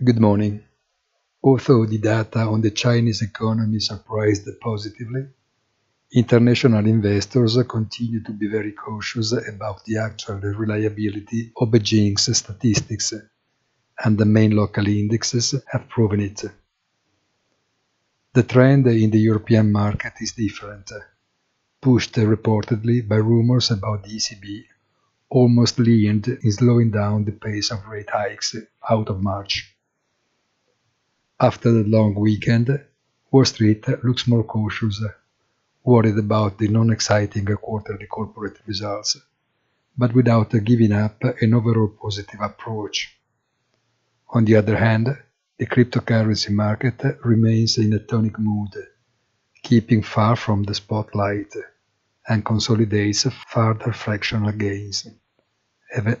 Good morning. Although the data on the Chinese economy surprised positively, international investors continue to be very cautious about the actual reliability of Beijing's statistics, and the main local indexes have proven it. The trend in the European market is different, pushed reportedly by rumors about the ECB almost leaned in slowing down the pace of rate hikes out of March. After the long weekend, Wall Street looks more cautious, worried about the non-exciting quarterly corporate results, but without giving up an overall positive approach. On the other hand, the cryptocurrency market remains in a tonic mood, keeping far from the spotlight, and consolidates further fractional gains. Have